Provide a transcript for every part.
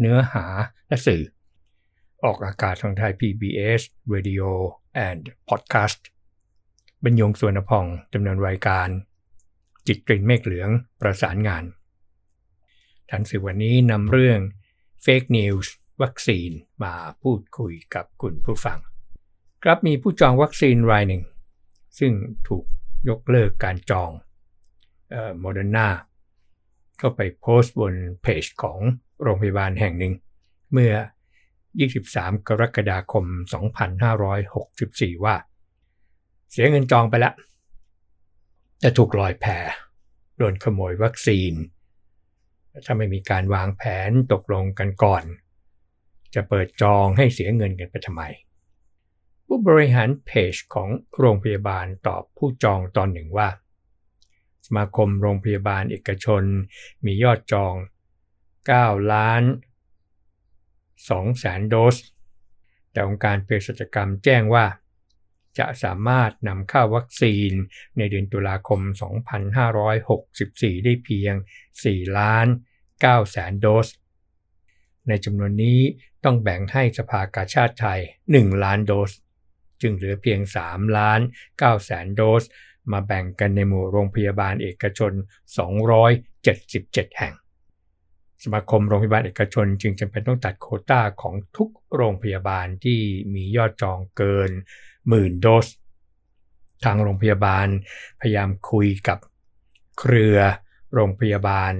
เนื้อหาและสื่อ ออกอากาศทางไทย PBS Radio and Podcast บรรยงสวนพองดำเนินรายการ จิตกลิ่นเมฆเหลืองประสานงานทันสื่อวันนี้นำเรื่อง Fake News วัคซีนมาพูดคุยกับคุณผู้ฟัง ครับมีผู้จองวัคซีนรายหนึ่ง ซึ่งถูกยกเลิกการจองโมเดอร์นาก็ไปโพสต์บนเพจของ โรงพยาบาลแห่งหนึ่ง เมื่อ 23 กรกฎาคม 2564 ว่า เสียเงินจองไปแล้วจะถูกลอยแพโดนขโมยวัคซีน ถ้าไม่มีการวางแผนตกลงกันก่อน จะเปิดจองให้เสียเงินกันไปทำไม ผู้บริหารเพจของโรงพยาบาลตอบผู้จองตอนหนึ่งว่า สมาคมโรงพยาบาลเอกชน มียอดจอง 9 ล้าน2แสนโดส แต่องค์การเภสัชกรรมแจ้งว่า จะสามารถนำเข้าวัคซีนในเดือนตุลาคม 2564 ได้เพียง 4 ล้าน9แสนโดส ในจำนวนนี้ต้องแบ่งให้สภากาชาติไทย 1 ล้านโดส จึงเหลือเพียง 3 ล้าน9แสนโดส มาแบ่งกันในหมู่โรงพยาบาลเอกชน 277 แห่ง สมาคมโรงพยาบาลเอกชน จึงจำเป็นต้องตัดโคต้าของทุกโรงพยาบาลที่มียอดจองเกินหมื่นโดส ทางโรงพยาบาลพยายามคุยกับเครือโรงพยาบาล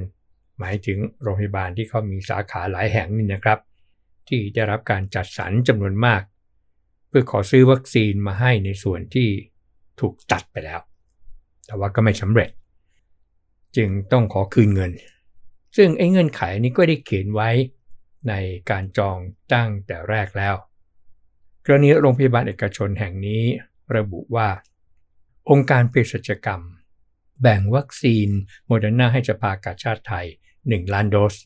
หมายถึงโรงพยาบาลที่เขามีสาขาหลายแห่งนี่นะครับ ที่ได้รับการจัดสรรจำนวนมาก เพื่อขอซื้อวัคซีนมาให้ในส่วนที่ถูกตัดไปแล้ว แต่ว่าก็ไม่สำเร็จ จึงต้องขอคืนเงิน ซึ่งไอ้เงื่อนไขนี้ก็ได้เขียนไว้ในการจองตั้งแต่แรกแล้ว กรณีโรงพยาบาลเอกชนแห่งนี้ระบุว่า องค์การเภสัชกรรม แบ่งวัคซีนโมเดอร์นาให้สภากาชาติไทย 1 ล้านโดส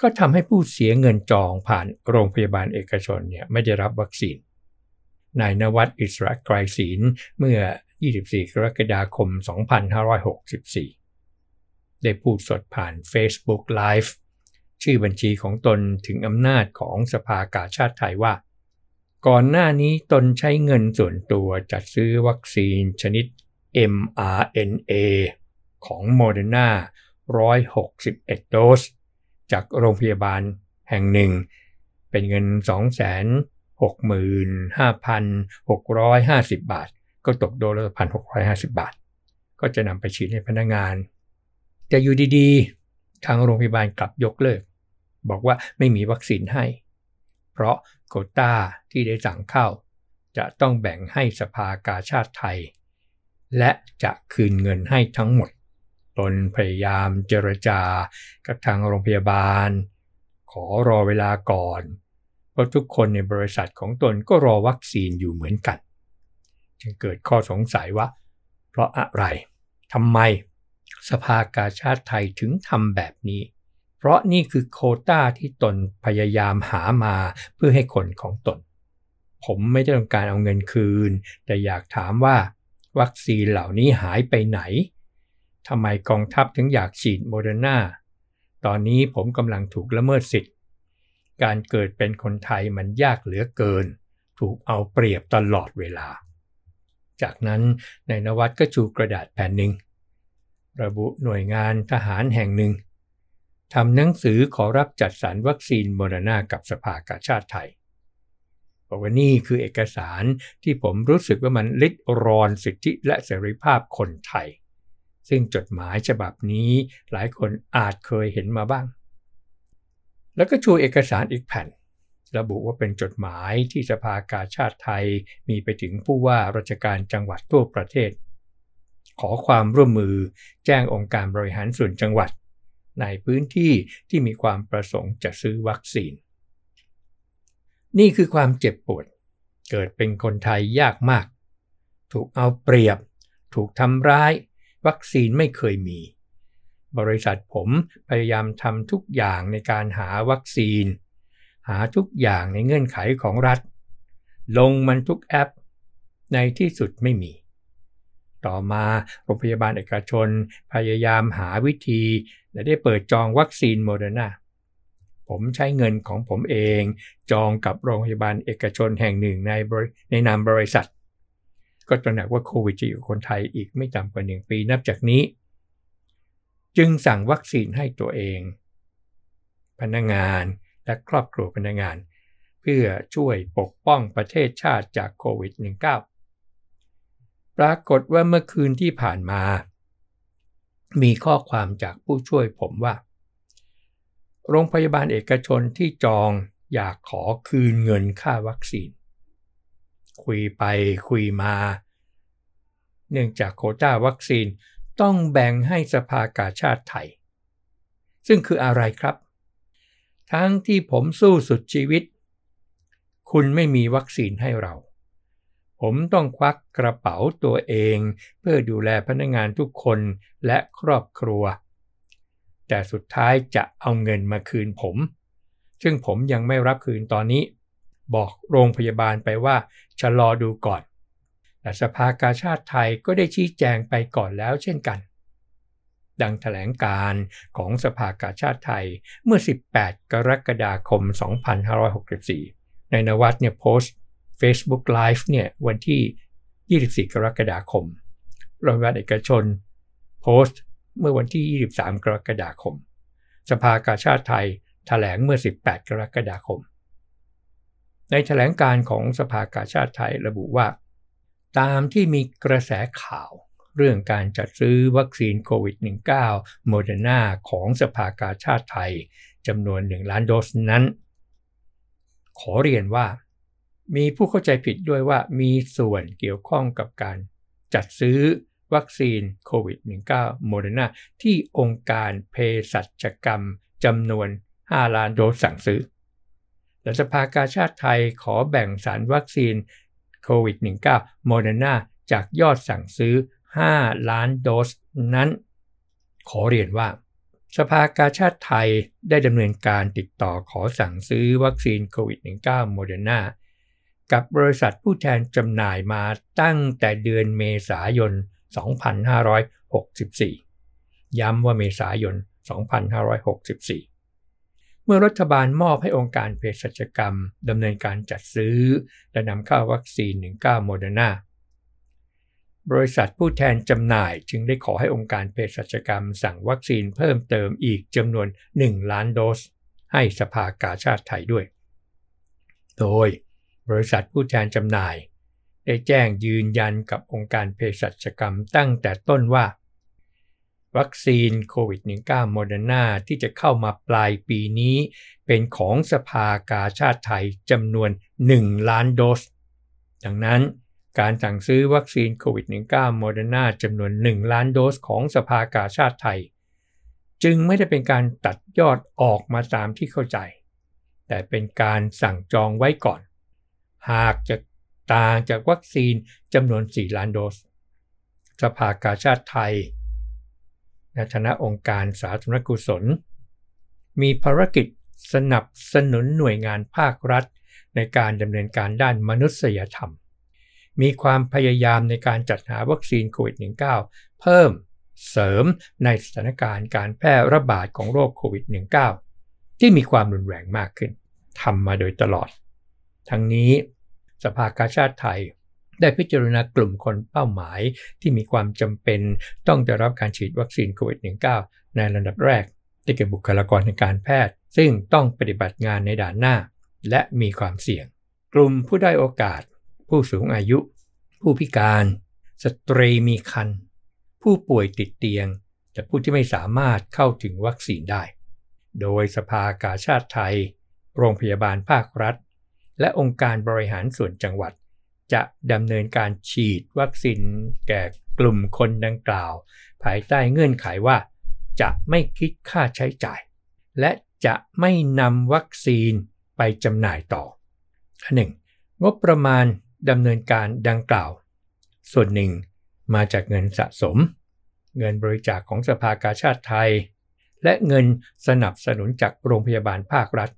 ก็ทำให้ผู้เสียเงินจองผ่านโรงพยาบาลเอกชนเนี่ยไม่ได้รับวัคซีนนายณวัฒน์ อิสรไกรศีลเมื่อ 24 กรกฎาคม 2564 ได้พูดสดผ่าน Facebook Live ชื่อบัญชีของตนถึงอำนาจของสภากาชาติไทยว่า ก่อนหน้านี้ตนใช้เงินส่วนตัวจัดซื้อวัคซีนชนิด mRNA ของโมเดอร์นา161 โดส จากโรงพยาบาลแห่งหนึ่ง เป็นเงิน 265,650 บาท ก็ตกโดสละ1,650 บาท ก็จะนำไปฉีดให้พนักงาน แต่อยู่ดีๆ ทางโรงพยาบาลกลับยกเลิก บอกว่าไม่มีวัคซีนให้ เพราะโคต้าที่ได้สั่งเข้า จะต้องแบ่งให้สภากาชาติไทย และจะคืนเงินให้ทั้งหมด ตนพยายามเจรจากับทางโรงพยาบาล ขอรอเวลาก่อน เพราะทุกคนในบริษัทของตนก็รอวัคซีนอยู่เหมือนกัน จึงเกิดข้อสงสัยว่า เพราะอะไรทำไม สภากาชาติไทยถึงทำแบบนี้ เพราะนี่คือโควตาที่ตนพยายามหามาเพื่อให้คนของตน ผมไม่ได้ต้องการเอาเงินคืน แต่อยากถามว่า วัคซีนเหล่านี้หายไปไหนทำไมกองทัพถึงอยากฉีดโมเดอร์นาตอนนี้ผมกำลังถูกละเมิดสิทธิ์ การเกิดเป็นคนไทยมันยากเหลือเกิน ถูกเอาเปรียบตลอดเวลา จากนั้นนายณวัฒน์ก็ชูกระดาษแผ่นหนึ่ง ระบุหน่วยงานทหารแห่งหนึ่งทำหนังสือขอรับจัดสรรวัคซีนโมเดอร์นากับสภากาชาติไทยบอกว่านี่คือเอกสารที่ผมรู้สึกว่ามันลิดรอนสิทธิและเสรีภาพคนไทย ซึ่งจดหมายฉบับนี้หลายคนอาจเคยเห็นมาบ้าง แล้วก็ชูเอกสารอีกแผ่น ระบุว่าเป็นจดหมายที่สภากาชาติไทยมีไปถึงผู้ว่าราชการจังหวัดทั่วประเทศ ขอความร่วมมือแจ้งองค์การบริหารส่วนจังหวัด ในพื้นที่ที่มีความประสงค์จะซื้อวัคซีน นี่คือความเจ็บปวด เกิดเป็นคนไทยยากมาก ถูกเอาเปรียบ ถูกทำร้าย วัคซีนไม่เคยมี บริษัทผมพยายามทำทุกอย่างในการหาวัคซีน หาทุกอย่างในเงื่อนไขของรัฐ ลงมันทุกแอป ในที่สุดไม่มี ต่อมาโรงพยาบาลเอกชน พยายามหาวิธีและได้เปิดจองวัคซีนโมเดอร์นาผมใช้เงินของผมเองจองกับโรงพยาบาลเอกชนแห่งหนึ่งในในนามบริษัท ก็ตระหนักว่าโควิดจะอยู่คนไทยอีกไม่ต่ำกว่าหนึ่งปีนับจากนี้ จึงสั่งวัคซีนให้ตัวเอง พนักงงานและครอบครัวพนักงงาน เพื่อช่วยปกป้องประเทศชาติจากโควิด -19 ปรากฏว่าเมื่อคืนที่ผ่านมา มีข้อความจากผู้ช่วยผมว่า โรงพยาบาลเอกชนที่จองอยากขอคืนเงินค่าวัคซีน คุยไปคุยมา เนื่องจากโคต้าวัคซีนต้องแบ่งให้สภากาชาติไทย ซึ่งคืออะไรครับ ทั้งที่ผมสู้สุดชีวิต คุณไม่มีวัคซีนให้เรา ผมต้องควักกระเป๋าตัวเอง เพื่อดูแลพนักงานทุกคนและครอบครัว แต่สุดท้ายจะเอาเงินมาคืนผม ซึ่งผมยังไม่รับคืนตอนนี้ บอกโรงพยาบาลไปว่าชะลอดูก่อนแต่สภากาชาติไทยก็ได้ชี้แจงไปก่อนแล้วเช่นกัน ดังถแถลงการของสภากาชาติไทยเมื่อ 18 กรกฎาคม 2564 ในนวัตเนี่ยโพสต์ Facebook Live เนี่ยวันที่ 24 กรกฎาคม โรงพยาบาลเอกชน โพสต์เมื่อวันที่ 23 กรกฎาคม สภากาชาติไทยแถลงเมื่อ 18 กรกฎาคม ในแถลงการณ์ของสภากาชาติไทยระบุว่า ตามที่มีกระแสข่าวเรื่องการจัดซื้อวัคซีนโควิด -19 โมเดอร์นาของสภากาชาติไทยจำนวน 1 ล้านโดสนั้น ขอเรียนว่า มีผู้เข้าใจผิดด้วยว่ามีส่วนเกี่ยวข้องกับการจัดซื้อวัคซีนโควิด -19 โมเดอร์นาที่องค์การเภสัชกรรมจำนวน 5 ล้านโดสสั่งซื้อ และสภากาชาติไทยขอแบ่งสรรวัคซีนโควิด -19 โมเดอร์นาจากยอดสั่งซื้อ 5 ล้านโดสนั้น ขอเรียนว่า สภากาชาติไทยได้ดำเนินการติดต่อขอสั่งซื้อวัคซีนโควิด -19 โมเดอร์นา กับบริษัทผู้แทนจำหน่ายมาตั้งแต่เดือนเมษายน 2564 ย้ำว่าเมษายน 2564 เมื่อรัฐบาลมอบให้องค์การเภสัชกรรมดำเนินการจัดซื้อ และนำเข้าวัคซีน 19 โมเดอร์นาบริษัทผู้แทนจำหน่ายจึงได้ขอให้องค์การเภสัชกรรมสั่งวัคซีนเพิ่มเติมอีกจำนวน 1 ล้านโดส ให้สภากาชาดไทยด้วย โดย บริษัทผู้แทนจำหน่าย ได้แจ้งยืนยันกับองค์การเภสัชกรรมตั้งแต่ต้นว่า วัคซีนโควิด -19 โมเดอร์นาที่จะเข้ามาปลายปีนี้ เป็นของสภากาชาดไทยจำนวน 1 ล้านโดส ดังนั้นการสั่งซื้อวัคซีนโควิด -19 โมเดอร์นาจำนวน 1 ล้านโดสของสภากาชาดไทย จึงไม่ได้เป็นการตัดยอดออกมาตามที่เข้าใจ แต่เป็นการสั่งจองไว้ก่อน หากจะต่างจากวัคซีนจำนวน 4 ล้านโดส สภากาชาติไทยในฐานะองค์การสาธารณกุศล มีภารกิจสนับสนุนหน่วยงานภาครัฐ ในการดำเนินการด้านมนุษยธรรม มีความพยายามในการจัดหาวัคซีนโควิด -19 เพิ่มเสริมในสถานการณ์การแพร่ระบาดของโรคโควิด -19 ที่มีความรุนแรงมากขึ้นทำมาโดยตลอด ทั้งนี้สภากาชาติไทยได้พิจารณากลุ่มคนเป้าหมายที่มีความจำเป็นต้องได้รับการฉีดวัคซีนโควิด -19 ในระดับแรกที่แก่บุคลากรทางการแพทย์ ซึ่งต้องปฏิบัติงานในด่านหน้า และมีความเสี่ยง กลุ่มผู้ได้โอกาส ผู้สูงอายุ ผู้พิการ สตรีมีครรภ์ผู้ป่วยติดเตียง และผู้ที่ไม่สามารถเข้าถึงวัคซีนได้ โดยสภากาชาติไทย โรงพยาบาลภาครัฐ และองค์การบริหารส่วนจังหวัด จะดำเนินการฉีดวัคซีนแก่กลุ่มคนดังกล่าว ภายใต้เงื่อนไขว่า จะไม่คิดค่าใช้จ่าย และจะไม่นำวัคซีนไปจำหน่ายต่ออันหนึ่งงบประมาณดำเนินการดังกล่าว ส่วนหนึ่งมาจากเงินสะสม เงินบริจาคของสภากาชาติไทย และเงินสนับสนุนจากโรงพยาบาลภาครัฐ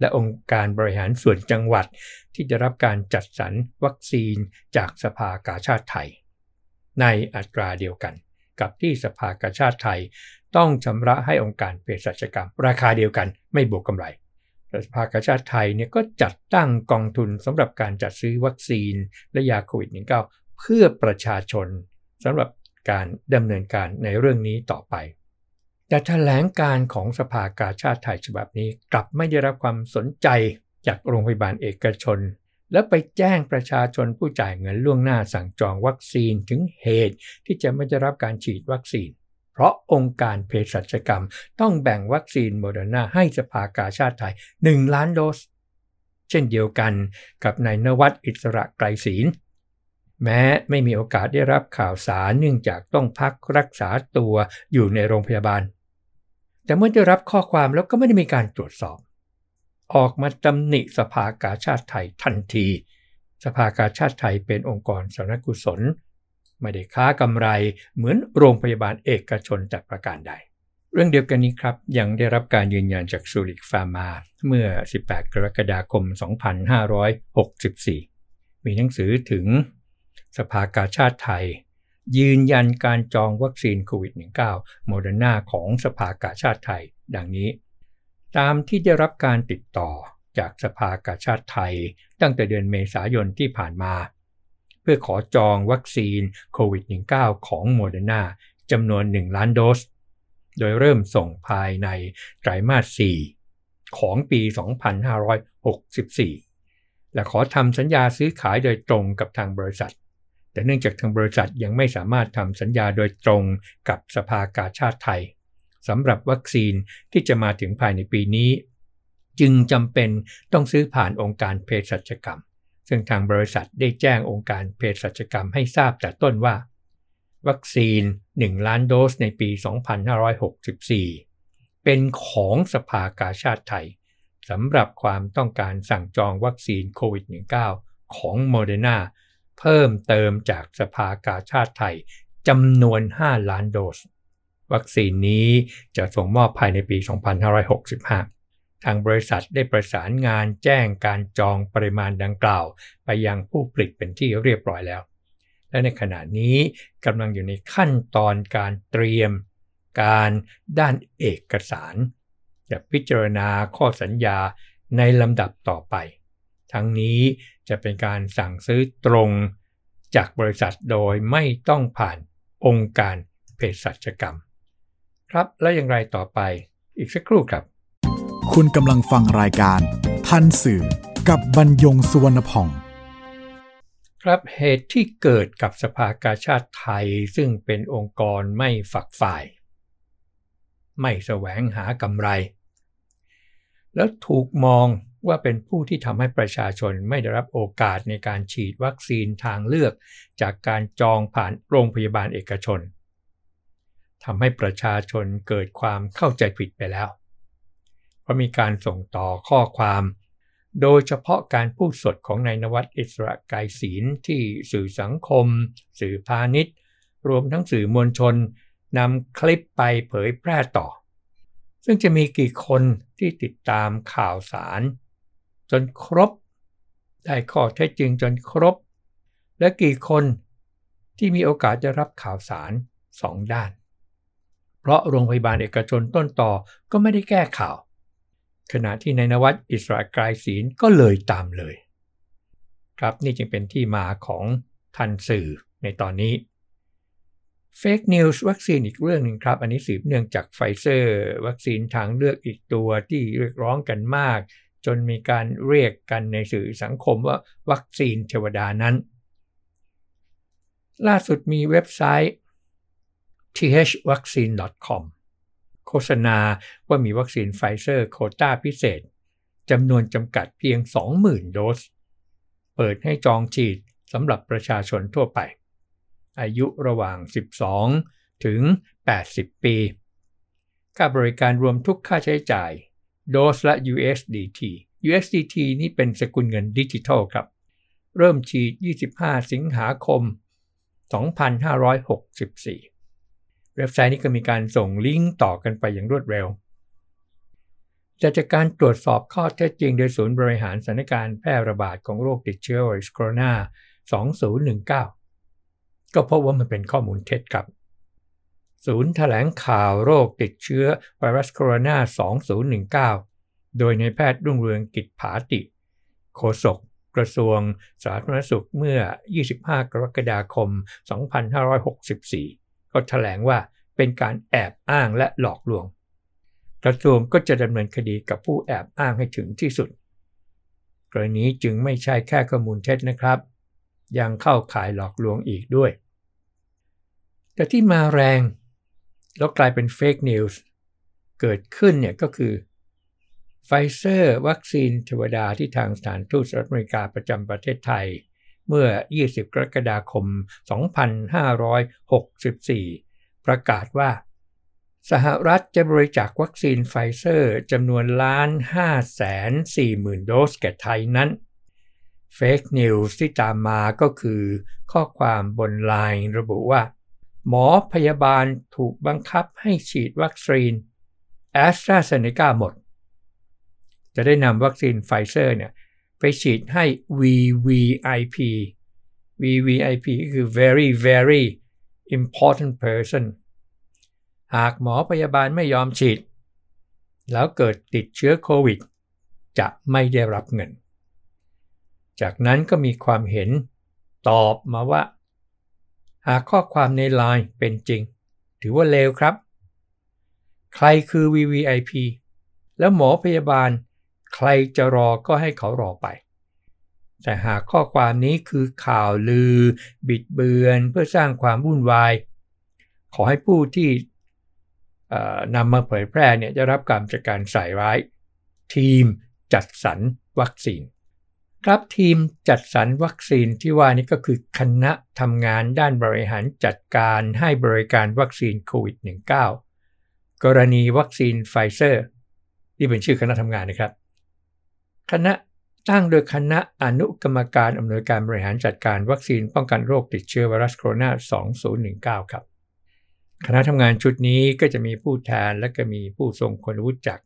และองค์การบริหารส่วนจังหวัด ที่จะรับการจัดสรรวัคซีนจากสภากาชาติไทย ในอัตราเดียวกัน กับที่สภากาชาติไทย ต้องชำระให้องค์การเภสัชกรรม ราคาเดียวกันไม่บวกกำไรสภากาชาติไทยเนี่ยก็จัดตั้งกองทุนสำหรับการจัดซื้อวัคซีนและยาโควิด -19 เพื่อประชาชนสำหรับการดำเนินการในเรื่องนี้ต่อไป แต่แถลงการของสภากาชาติไทยฉบับนี้กลับไม่ได้รับความสนใจจากโรงพยาบาลเอกชน และไปแจ้งประชาชนผู้จ่ายเงินล่วงหน้าสั่งจองวัคซีนถึงเหตุที่จะไม่ได้รับการฉีดวัคซีน เพราะองค์การเภสัชกรรมต้องแบ่งวัคซีนโมเดอร์นาให้สภากาชาดไทย 1 ล้านโดส เช่นเดียวกันกับนายนวัต อิสรไกรศีลแม้ไม่มีโอกาสได้รับข่าวสารเนื่องจากต้องพักรักษาตัวอยู่ในโรงพยาบาล แต่เมื่อได้รับข้อความแล้วก็ไม่ได้มีการตรวจสอบ ออกมาตำหนิสภากาชาดไทยทันที สภากาชาดไทยเป็นองค์กรสาธารณกุศล ไม่ได้ค้ากำไรเหมือนโรงพยาบาลเอกชนแต่ประการใด เรื่องเดียวกันนี้ครับ ยังได้รับการยืนยันจากซิลลิคฟาร์มาเมื่อ 18 กรกฎาคม 2564 มีหนังสือถึงสภากาชาดไทย ยืนยันการจองวัคซีนโควิด -19 โมเดอร์นาของสภากาชาดไทย ดังนี้ ตามที่ได้รับการติดต่อจากสภากาชาดไทย ตั้งแต่เดือนเมษายนที่ผ่านมา เพื่อขอจองวัคซีนโควิด -19 ของโมเดอร์นาจำนวน 1 ล้านโดส โดยเริ่มส่งภายในไตรมาส 4 ของปี 2564 และขอทำสัญญาซื้อขายโดยตรงกับทางบริษัท แต่เนื่องจากทางบริษัทยังไม่สามารถทำสัญญาโดยตรงกับสภากาชาดไทยสำหรับวัคซีนที่จะมาถึงภายในปีนี้ จึงจำเป็นต้องซื้อผ่านองค์การเภสัชกรรม ซึ่งทางบริษัทได้แจ้งองค์การเภสัชกรรมให้ทราบแต่ต้นว่า วัคซีน 1 ล้านโดสในปี 2564 เป็นของสภากาชาดไทยสำหรับความต้องการสั่งจองวัคซีนโควิด -19 ของโมเดอร์นา เพิ่มเติมจากสภากาชาดไทยจำนวน 5 ล้านโดส วัคซีนนี้จะส่งมอบภายในปี 2565 ทางบริษัทได้ประสานงานแจ้งการจองปริมาณดังกล่าว ไปยังผู้ผลิตเป็นที่เรียบร้อยแล้ว และในขณะนี้กำลังอยู่ในขั้นตอนการเตรียม การด้านเอกสาร จะพิจารณาข้อสัญญาในลำดับต่อไป ทั้งนี้ จะเป็นการสั่งซื้อตรงจากบริษัทโดยไม่ต้องผ่านองค์การเภสัชกรรม ครับแล้วอย่างไรต่อไปอีกสักครู่ครับ คุณกำลังฟังรายการ ทันสื่อกับบรรยงสุวรรณพองครับเหตุที่เกิดกับสภากาชาติไทยซึ่งเป็นองค์กรไม่ฝักฝ่าย ไม่แสวงหากำไร แล้วถูกมอง ว่าเป็นผู้ที่ทำให้ประชาชนไม่ได้รับโอกาสในการฉีดวัคซีนทางเลือก จากการจองผ่านโรงพยาบาลเอกชนทำให้ประชาชนเกิดความเข้าใจผิดไปแล้ว เพราะมีการส่งต่อข้อความ โดยเฉพาะการพูดสดของนายนวัดอิสระกายศีลที่สื่อสังคม สื่อพาณิชย์ รวมทั้งสื่อมวลชนนำคลิปไปเผยแพร่ต่อ ซึ่งจะมีกี่คนที่ติดตามข่าวสาร จนครบ ได้ข้อเท็จจริงจนครบ และกี่คนที่มีโอกาสจะรับข่าวสารสองด้าน เพราะโรงพยาบาลเอกชนต้นต่อก็ไม่ได้แก้ข่าว ขณะที่นายนวัดอิสระกายศีลก็เลยตามเลย ครับนี่จึงเป็นที่มาของทันสื่อในตอนนี้ fake news วัคซีนอีกเรื่องหนึ่งครับ อันนี้สืบเนื่องจากไฟเซอร์ วัคซีนทางเลือกอีกตัวที่เรียกร้องกันมาก จนมีการเรียกกันในสื่อสังคมว่าวัคซีนเทวดานั้น ล่าสุดมีเว็บไซต์ thvaccine.com โฆษณาว่ามีวัคซีนไฟเซอร์โควตาพิเศษจำนวนจำกัดเพียง 20,000 โดส เปิดให้จองฉีดสำหรับประชาชนทั่วไป อายุระหว่าง 12 ถึง 80 ปี ค่าบริการรวมทุกค่าใช้จ่าย โดสและ USDT USDT นี่เป็นสกุลเงินดิจิทัลครับ เริ่มฉีด 25 สิงหาคม 2564 เว็บไซต์นี้ก็มีการส่งลิงก์ต่อกันไปอย่างรวดเร็วจากการตรวจสอบข้อเท็จจริงโดยศูนย์บริหารสถานการณ์แพร่ระบาดของโรคติดเชื้อไวรัสโคโรนา 2019 ก็พบว่ามันเป็นข้อมูลเท็จครับ ศูนย์แถลงข่าวโรคติดเชื้อไวรัสโคโรนา 2019 โดยในแพทย์รุ่งเรืองกิจผาติ โฆษกกระทรวงสาธารณสุขเมื่อ 25 กรกฎาคม 2564 ก็แถลงว่าเป็นการแอบอ้างและหลอกลวง กระทรวงก็จะดำเนินคดีกับผู้แอบอ้างให้ถึงที่สุด กรณีจึงไม่ใช่แค่ข้อมูลเท็จนะครับ ยังเข้าข่ายหลอกลวงอีกด้วย แต่ที่มาแรง แล้วกลายเป็น fake news เกิดขึ้นเนี่ยก็คือไฟเซอร์วัคซีนเทวดาที่ทางสถานทูตสหรัฐอเมริกาประจำประเทศไทย เมื่อ 20 กรกฎาคม 2564 ประกาศว่า สหรัฐจะบริจาควัคซีนไฟเซอร์จำนวนล้าน5แสน4หมื่นโดสแก่ไทยนั้น fake news ที่ตามมาก็คือข้อความบนไลน์ระบุว่า หมอพยาบาลถูกบังคับให้ฉีดวัคซีนแอสตราเซเนกาหมด จะได้นำวัคซีนไฟเซอร์เนี่ยไปฉีดให้ VVIP VVIP คือ very very important person หากหมอพยาบาลไม่ยอมฉีด แล้วเกิดติดเชื้อโควิด จะไม่ได้รับเงิน จากนั้นก็มีความเห็นตอบมาว่า หากข้อความในไลน์เป็นจริง ถือว่าเลวครับ ใครคือ VVIP แล้วหมอพยาบาล ใครจะรอก็ให้เขารอไป แต่หากข้อความนี้คือข่าวลือ บิดเบือนเพื่อสร้างความวุ่นวาย ขอให้ผู้ที่นำมาเผยแพร่เนี่ยจะรับการจัดการใส่ร้าย ทีมจัดสรรวัคซีน ครับทีมจัดสรรวัคซีนที่ว่านี้ก็คือคณะทำงานด้านบริหารจัดการให้บริการวัคซีนโควิด -19 กรณีวัคซีนไฟเซอร์ที่เป็นชื่อคณะทำงานนะครับ คณะตั้งโดยคณะอนุกรรมการอำนวยการบริหารจัดการวัคซีนป้องกันโรคติดเชื้อไวรัสโคโรนา 2019 ครับ คณะทำงานชุดนี้ก็จะมีผู้แทนและก็มีผู้ทรงคุณวุฒิจาก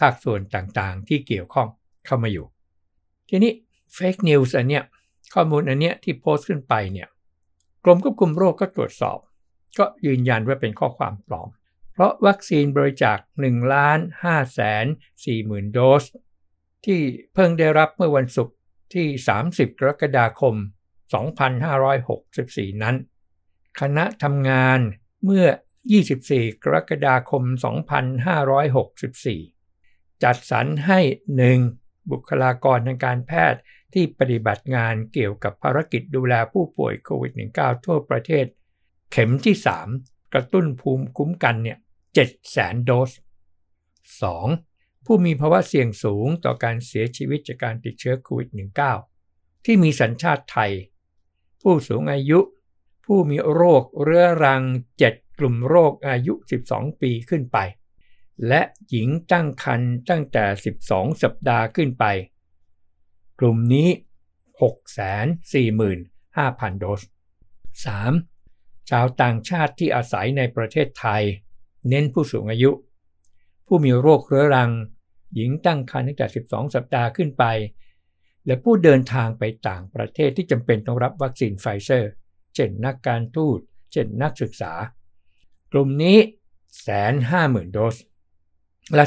ภาคส่วนต่างๆ ที่เกี่ยวข้องเข้ามาอยู่ ทีนี้ fake news อันเนี้ยข้อมูลอันเนี้ยที่โพสต์ขึ้นไปเนี่ยกรมควบคุมโรคก็ตรวจสอบ ก็ยืนยันว่าเป็นข้อความปลอม เพราะวัคซีนบริจาค1ล้าน5แสน4หมื่นโดส ที่เพิ่งได้รับเมื่อวันศุกร์ที่ 30 กรกฎาคม 2564 นั้น คณะทำงานเมื่อ 24 กรกฎาคม 2564 จัดสรรให้ 1. บุคลากรทางการแพทย์ที่ปฏิบัติงานเกี่ยวกับภารกิจดูแลผู้ป่วยโควิด -19 ทั่วประเทศ เข็มที่ 3 กระตุ้นภูมิคุ้มกันเนี่ย7แสนโดส 2. ผู้มีภาวะเสี่ยงสูงต่อการเสียชีวิตจากการติดเชื้อโควิด -19 ที่มีสัญชาติไทย ผู้สูงอายุ ผู้มีโรคเรื้อรัง 7 กลุ่มโรคอายุ 12 ปีขึ้นไป และหญิงตั้งครรภ์ตั้งแต่ 12 สัปดาห์ขึ้นไป กลุ่มนี้ 645,000 โดส 3. ชาวต่างชาติที่อาศัยในประเทศไทย เน้นผู้สูงอายุ ผู้มีโรคเรื้อรัง หญิงตั้งครรภ์ตั้งแต่ 12 สัปดาห์ขึ้นไป และผู้เดินทางไปต่างประเทศที่จำเป็นต้องรับวัคซีนไฟเซอร์ เช่นนักการทูต เช่นนักศึกษา กลุ่มนี้แสนห้าหมื่นโดส และ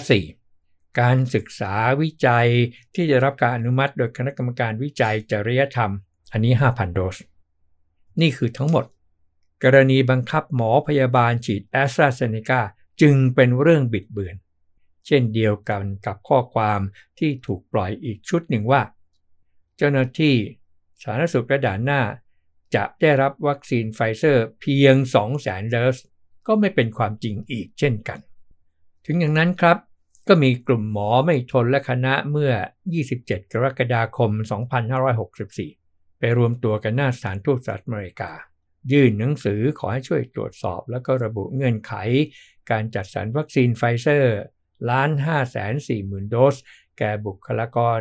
4. การศึกษาวิจัยที่จะรับการอนุมัติโดยคณะกรรมการวิจัยจริยธรรม อันนี้ 5,000 โดส นี่คือทั้งหมด กรณีบังคับหมอพยาบาลฉีดแอสตราเซเนกาจึงเป็นเรื่องบิดเบือน เช่นเดียวกันกับข้อความที่ถูกปล่อยอีกชุดหนึ่งว่า เจ้าหน้าที่สาธารณสุขระดับหน้า จะได้รับวัคซีนไฟเซอร์เพียง 200,000โดสก็ไม่เป็นความจริงอีกเช่นกัน ถึงอย่างนั้นครับ ก็มีกลุ่มหมอไม่ทนและคณะเมื่อ 27 กรกฎาคม 2564 ไปรวมตัวกันหน้าสถานทูตสหรัฐอเมริกา ยื่นหนังสือขอให้ช่วยตรวจสอบ แล้วก็ระบุเงื่อนไข การจัดสรรวัคซีนไฟเซอร์ล้าน5 4 0 0 0 0 โดส แก่บุคลากร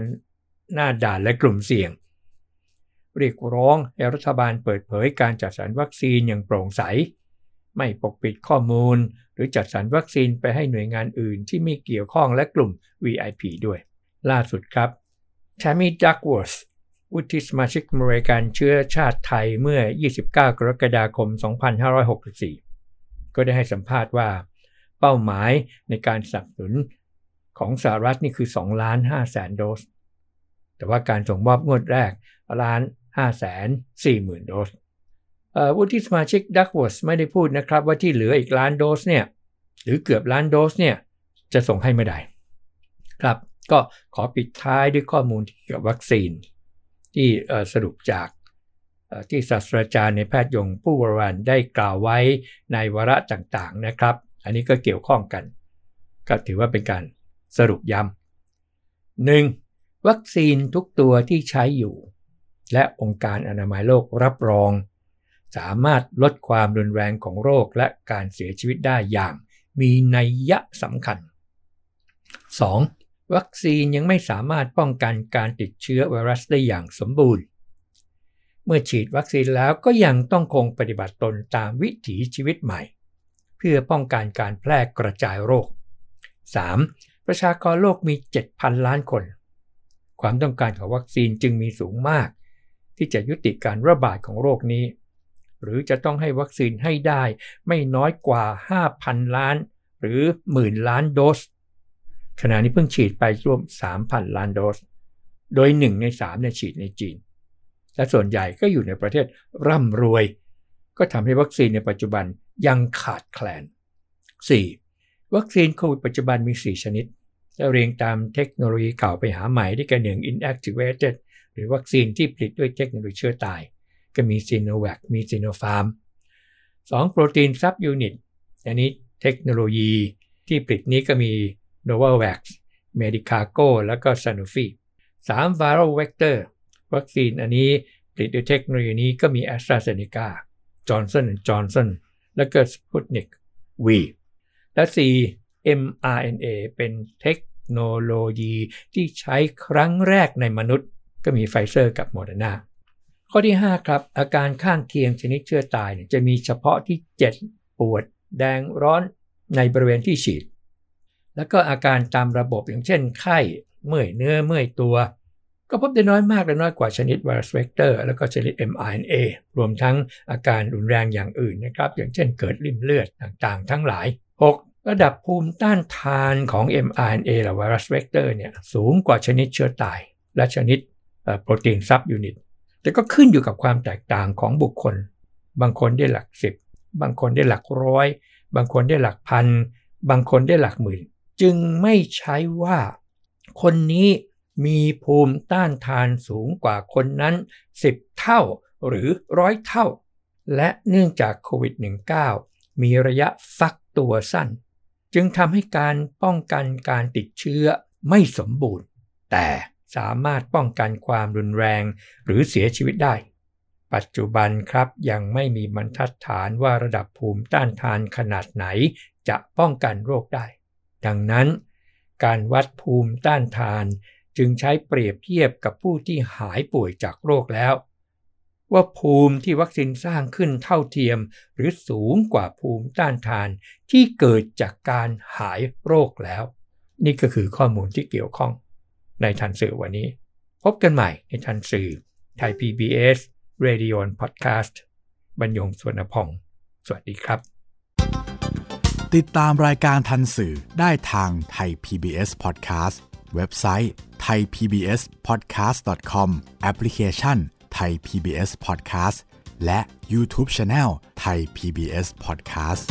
หน้าด่านและกลุ่มเสี่ยง เรียกร้องให้รัฐบาลเปิดเผยการจัดสรรวัคซีนอย่างโปร่งใส ไม่ปกปิดข้อมูล หรือจัดสรรวัคซีนไปให้หน่วยงานอื่นที่ไม่เกี่ยวข้องและกลุ่ม VIP ด้วย ล่าสุดครับแชมมี่ดักวอร์สวุฒิสมาชิกมริกันเชื้อชาติไทยเมื่อ 29 กรกฎาคม 2564 ก็ได้ให้สัมภาษณ์ว่า เป้าหมายในการสนับสนุนของสหรัฐนี่คือ 2 ล้าน5แสนโดส แต่ว่าการส่งมอบงวดแรกล้าน5แสน4หมื่นโดส วุฒิสมาชิกดักวอสไม่ได้พูดนะครับว่าที่เหลืออีกล้านโดสเนี่ยหรือเกือบล้านโดสเนี่ยจะส่งให้ไม่ได้ ครับก็ขอปิดท้ายด้วยข้อมูลเกี่ยวกับวัคซีน ที่สรุปจากที่ศาสตราจารย์ในแพทย์ยงผู้วรวันได้กล่าวไว้ในวาระต่างๆนะครับ อันนี้ก็เกี่ยวข้องกัน ก็ถือว่าเป็นการสรุปย้ำหนึ่งวัคซีนทุกตัวที่ใช้อยู่ และองค์การอนามัยโลกรับรอง สามารถลดความรุนแรงของโรคและการเสียชีวิตได้อย่างมีนัยยะสำคัญ 2. วัคซีนยังไม่สามารถป้องกันการติดเชื้อไวรัสได้อย่างสมบูรณ์ เมื่อฉีดวัคซีนแล้วก็ยังต้องคงปฏิบัติตนตามวิถีชีวิตใหม่ เพื่อป้องกันการแพร่กระจายโรค 3. ประชากรโลกมี 7,000 ล้านคน ความต้องการของวัคซีนจึงมีสูงมาก ที่จะยุติการระบาดของโรคนี้ หรือจะต้องให้วัคซีนให้ได้ไม่น้อยกว่า 5,000 ล้าน หรือหมื่นล้านโดส ขณะนี้เพิ่งฉีดไปร่วม 3,000 ล้านโดส โดย 1 ใน3เนี่ยฉีดในจีน และส่วนใหญ่ก็อยู่ในประเทศร่ำรวย ก็ทำให้วัคซีนในปัจจุบันยังขาดแคลน 4. วัคซีนโควิดปัจจุบันมี 4 ชนิดจะเรียงตามเทคโนโลยีเก่าไปหาใหม่ด้วยกันหนึ่ง inactivated หรือวัคซีนที่ผลิตด้วยเทคโนโลยีเชื้อตาย ก็มีซีโนแวคมีซีโนฟาร์ม 2. protein subunit อันนี้เทคโนโลยีที่ผลิตนี้ก็มี Novavax Medicago แล้วก็ Sanofi 3. Viral Vector วัคซีนอันนี้ผลิตด้วยเทคโนโลยีนี้ก็มี AstraZeneca Johnson Johnson แล้วก็ Sputnik V และ 4. mRNA เป็นเทคโนโลยีที่ใช้ครั้งแรกในมนุษย์ ก็มีไฟเซอร์กับโมเดอร์นา ข้อที่ 5 ครับ อาการข้างเคียงชนิดเชื้อตายจะมีเฉพาะที่เจ็บปวด แดงร้อนในบริเวณที่ฉีด แล้วก็อาการตามระบบอย่างเช่น ไข้เมื่อยเนื้อเมื่อยตัว ก็พบได้น้อยมากและน้อยกว่าชนิดไวรัสเวกเตอร์แล้วก็ชนิด mRNA รวมทั้งอาการรุนแรงอย่างอื่นนะครับอย่างเช่นเกิดลิ่มเลือดต่างๆ ทั้งหลาย 6. ระดับภูมิต้านทานของ mRNA หรือไวรัสเวกเตอร์เนี่ยสูงกว่าชนิดเชื้อตาย และชนิดโปรตีน subunit แต่ก็ขึ้นอยู่กับความแตกต่างของบุคคล บางคนได้หลักสิบบางคนได้หลักร้อย บางคนได้หลักพัน บางคนได้หลักหมื่น จึงไม่ใช้ว่า คนนี้มีภูมิต้านทานสูงกว่าคนนั้น 10 เท่าหรือร้อยเท่า และเนื่องจากโควิด -19 มีระยะฟักตัวสั้น จึงทำให้การป้องกันการติดเชื้อไม่สมบูรณ์ แต่ สามารถป้องกันความรุนแรงหรือเสียชีวิตได้ ปัจจุบันครับยังไม่มีบรรทัดฐานว่าระดับภูมิต้านทานขนาดไหนจะป้องกันโรคได้ ดังนั้น การวัดภูมิต้านทานจึงใช้เปรียบเทียบกับผู้ที่หายป่วยจากโรคแล้ว ว่าภูมิที่วัคซีนสร้างขึ้นเท่าเทียม หรือสูงกว่าภูมิต้านทานที่เกิดจากการหายโรคแล้ว นี่ก็คือข้อมูลที่เกี่ยวข้อง ในทันสื่อวันนี้ พบกันใหม่ในทันสื่อไทย PBS Radio Podcast บรรยงสวนพอง สวัสดีครับ ติดตามรายการทันสื่อได้ทางไทย PBS Podcast เว็บไซต์ thaipbspodcast.com แอปพลิเคชัน Thai PBS Podcast และ YouTube Channel Thai PBS Podcast